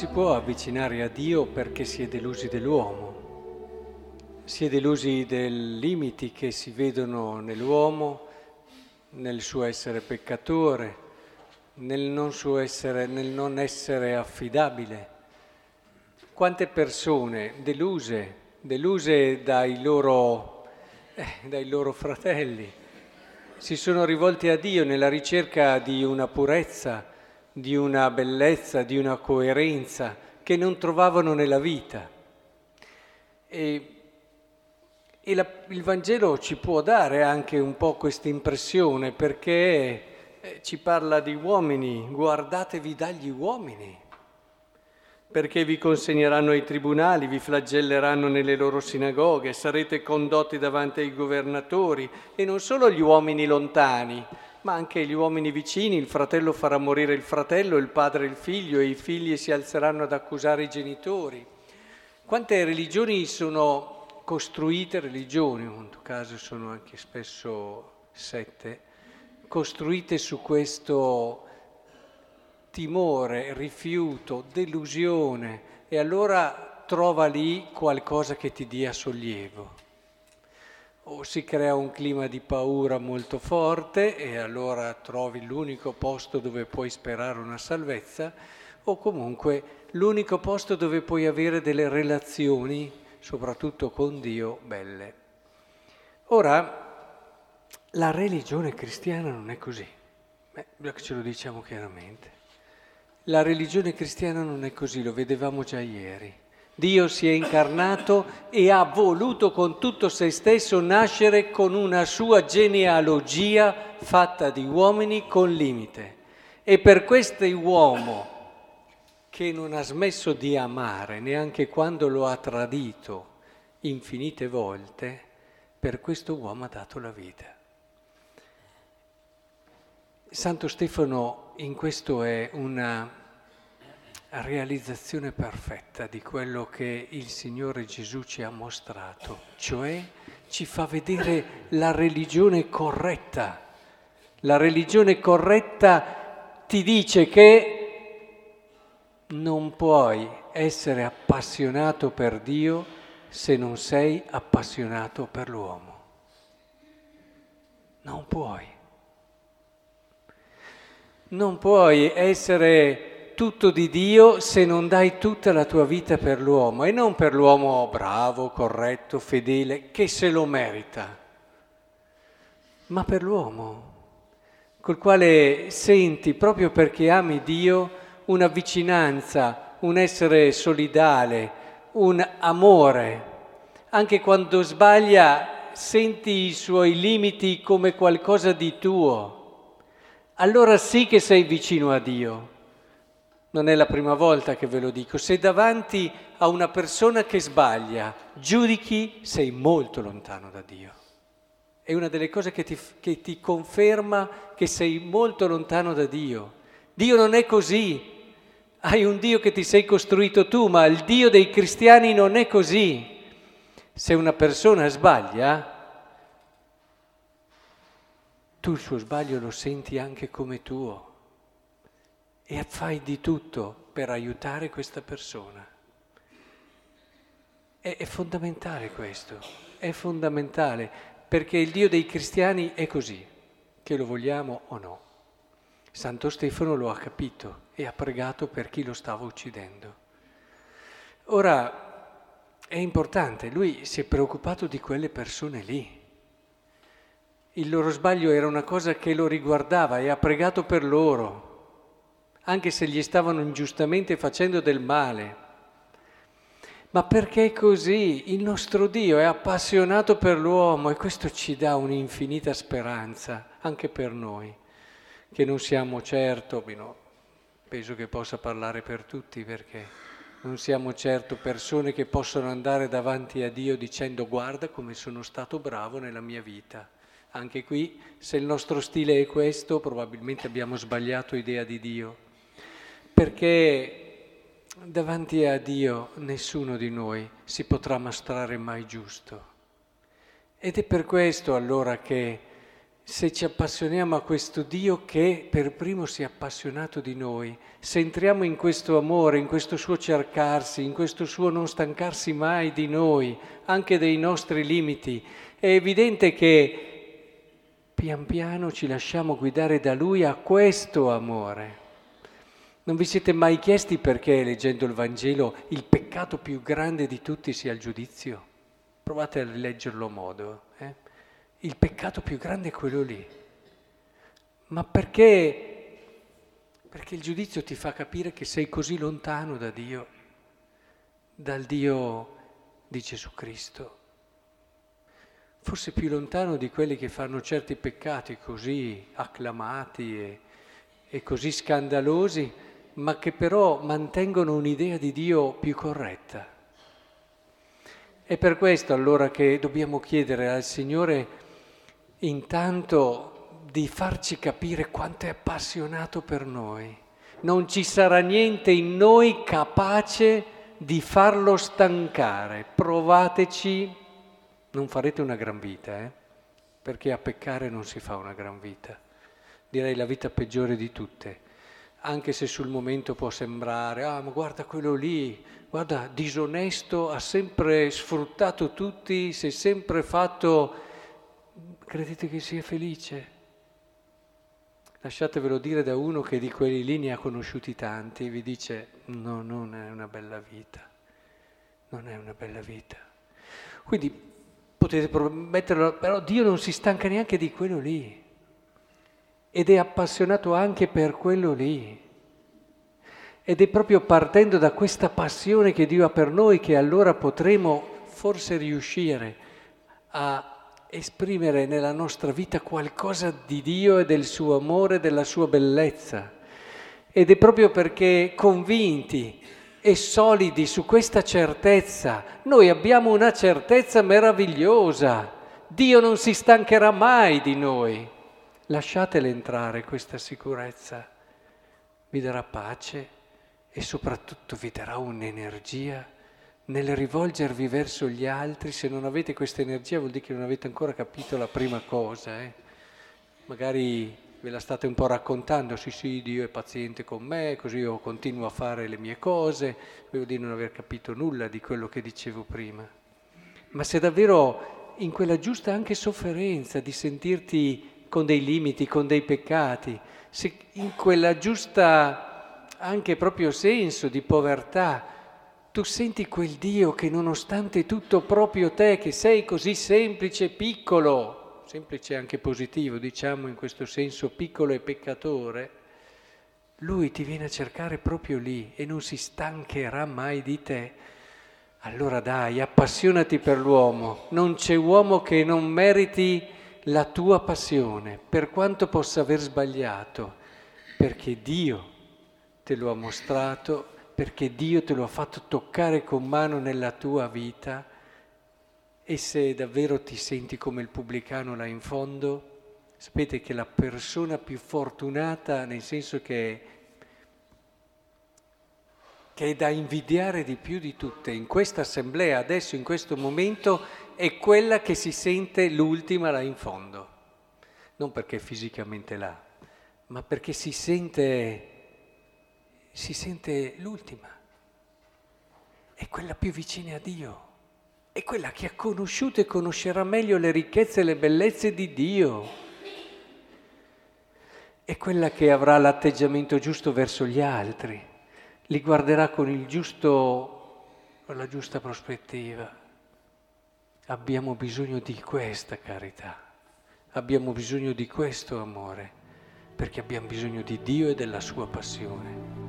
Si può avvicinare a Dio perché si è delusi dell'uomo, si è delusi dei limiti che si vedono nell'uomo, nel suo essere peccatore, nel non, essere, nel non essere affidabile. Quante persone deluse, deluse dai loro, eh, dai loro fratelli, si sono rivolti a Dio nella ricerca di una purezza, di una bellezza, di una coerenza che non trovavano nella vita. E, e la, il Vangelo ci può dare anche un po' questa impressione perché eh, ci parla di uomini, guardatevi dagli uomini, perché vi consegneranno ai tribunali, vi flagelleranno nelle loro sinagoghe, sarete condotti davanti ai governatori e non solo gli uomini lontani, ma anche gli uomini vicini, il fratello farà morire il fratello, il padre il figlio e i figli si alzeranno ad accusare i genitori. Quante religioni sono costruite, religioni, in questo caso sono anche spesso sette, costruite su questo timore, rifiuto, delusione e allora trova lì qualcosa che ti dia sollievo o si crea un clima di paura molto forte e allora trovi l'unico posto dove puoi sperare una salvezza o comunque l'unico posto dove puoi avere delle relazioni, soprattutto con Dio, belle. Ora, la religione cristiana non è così, Beh, ce lo diciamo chiaramente. La religione cristiana non è così, lo vedevamo già ieri. Dio si è incarnato e ha voluto con tutto se stesso nascere con una sua genealogia fatta di uomini con limite. E per questo uomo che non ha smesso di amare neanche quando lo ha tradito infinite volte, per questo uomo ha dato la vita. Santo Stefano in questo è una realizzazione perfetta di quello che il Signore Gesù ci ha mostrato, cioè ci fa vedere la religione corretta. La religione corretta ti dice che non puoi essere appassionato per Dio se non sei appassionato per l'uomo. Non puoi. Non puoi essere tutto di Dio se non dai tutta la tua vita per l'uomo e non per l'uomo bravo, corretto, fedele, che se lo merita, ma per l'uomo col quale senti, proprio perché ami Dio, una vicinanza, un essere solidale, un amore. Anche quando sbaglia senti i suoi limiti come qualcosa di tuo. Allora sì che sei vicino a Dio. Non è la prima volta che ve lo dico. Se davanti a una persona che sbaglia giudichi, sei molto lontano da Dio. È una delle cose che ti, che ti conferma che sei molto lontano da Dio. Dio non è così. Hai un Dio che ti sei costruito tu, ma il Dio dei cristiani non è così. Se una persona sbaglia, tu il suo sbaglio lo senti anche come tuo e fai di tutto per aiutare questa persona. È, è, fondamentale questo, è fondamentale, perché il Dio dei cristiani è così, che lo vogliamo o no. Santo Stefano lo ha capito e ha pregato per chi lo stava uccidendo. Ora, è importante, lui si è preoccupato di quelle persone lì. Il loro sbaglio era una cosa che lo riguardava e ha pregato per loro anche se gli stavano ingiustamente facendo del male. Ma perché è così? Il nostro Dio è appassionato per l'uomo e questo ci dà un'infinita speranza anche per noi, che non siamo certo, no, penso che possa parlare per tutti perché non siamo certo persone che possono andare davanti a Dio dicendo guarda come sono stato bravo nella mia vita. Anche qui, se il nostro stile è questo, probabilmente abbiamo sbagliato idea di Dio perché davanti a Dio nessuno di noi si potrà mostrare mai giusto. Ed è per questo allora che se ci appassioniamo a questo Dio che per primo si è appassionato di noi, se entriamo in questo amore, in questo suo cercarsi, in questo suo non stancarsi mai di noi, anche dei nostri limiti, è evidente che pian piano ci lasciamo guidare da Lui a questo amore. Non vi siete mai chiesti perché, leggendo il Vangelo, il peccato più grande di tutti sia il giudizio? Provate a leggerlo modo. Eh? il peccato più grande è quello lì. Ma perché? Perché il giudizio ti fa capire che sei così lontano da Dio, dal Dio di Gesù Cristo. Forse più lontano di quelli che fanno certi peccati così acclamati e, e così scandalosi, ma che però mantengono un'idea di Dio più corretta. È per questo allora che dobbiamo chiedere al Signore intanto di farci capire quanto è appassionato per noi. Non ci sarà niente in noi capace di farlo stancare. Provateci, non farete una gran vita, eh? perché a peccare non si fa una gran vita. Direi la vita peggiore di tutte. Anche se sul momento può sembrare, ah ma guarda quello lì, guarda, disonesto, ha sempre sfruttato tutti, si è sempre fatto Credete che sia felice? Lasciatevelo dire da uno che di quelli lì ne ha conosciuti tanti vi dice no, non è una bella vita, non è una bella vita. Quindi potete prometterlo, però Dio non si stanca neanche di quello lì ed è appassionato anche per quello lì. Ed è proprio partendo da questa passione che Dio ha per noi che allora potremo forse riuscire a esprimere nella nostra vita qualcosa di Dio e del suo amore, della sua bellezza. Ed è proprio perché convinti e solidi su questa certezza, noi abbiamo una certezza meravigliosa. Dio non si stancherà mai di noi. Lasciatele entrare questa sicurezza. Vi darà pace e soprattutto vi darà un'energia nel rivolgervi verso gli altri, se non avete questa energia vuol dire che non avete ancora capito la prima cosa. Eh? Magari ve la state un po' raccontando, sì sì, Dio è paziente con me, così io continuo a fare le mie cose, vuol dire non aver capito nulla di quello che dicevo prima. Ma se davvero in quella giusta anche sofferenza di sentirti con dei limiti, con dei peccati, se in quella giusta anche proprio senso di povertà, tu senti quel Dio che nonostante tutto proprio te, che sei così semplice, piccolo, semplice anche positivo, diciamo in questo senso piccolo e peccatore, lui ti viene a cercare proprio lì e non si stancherà mai di te. Allora dai, appassionati per l'uomo, non c'è uomo che non meriti la tua passione, per quanto possa aver sbagliato, perché Dio te lo ha mostrato perché Dio te lo ha fatto toccare con mano nella tua vita e se davvero ti senti come il pubblicano là in fondo, sapete che la persona più fortunata, nel senso che, che è da invidiare di più di tutte in questa assemblea, adesso in questo momento, è quella che si sente l'ultima là in fondo. Non perché è fisicamente là, ma perché si sente si sente l'ultima, è quella più vicina a Dio, è quella che ha conosciuto e conoscerà meglio le ricchezze e le bellezze di Dio, è quella che avrà l'atteggiamento giusto verso gli altri, li guarderà con il giusto, con la giusta prospettiva. Abbiamo bisogno di questa carità, abbiamo bisogno di questo amore, perché abbiamo bisogno di Dio e della sua passione.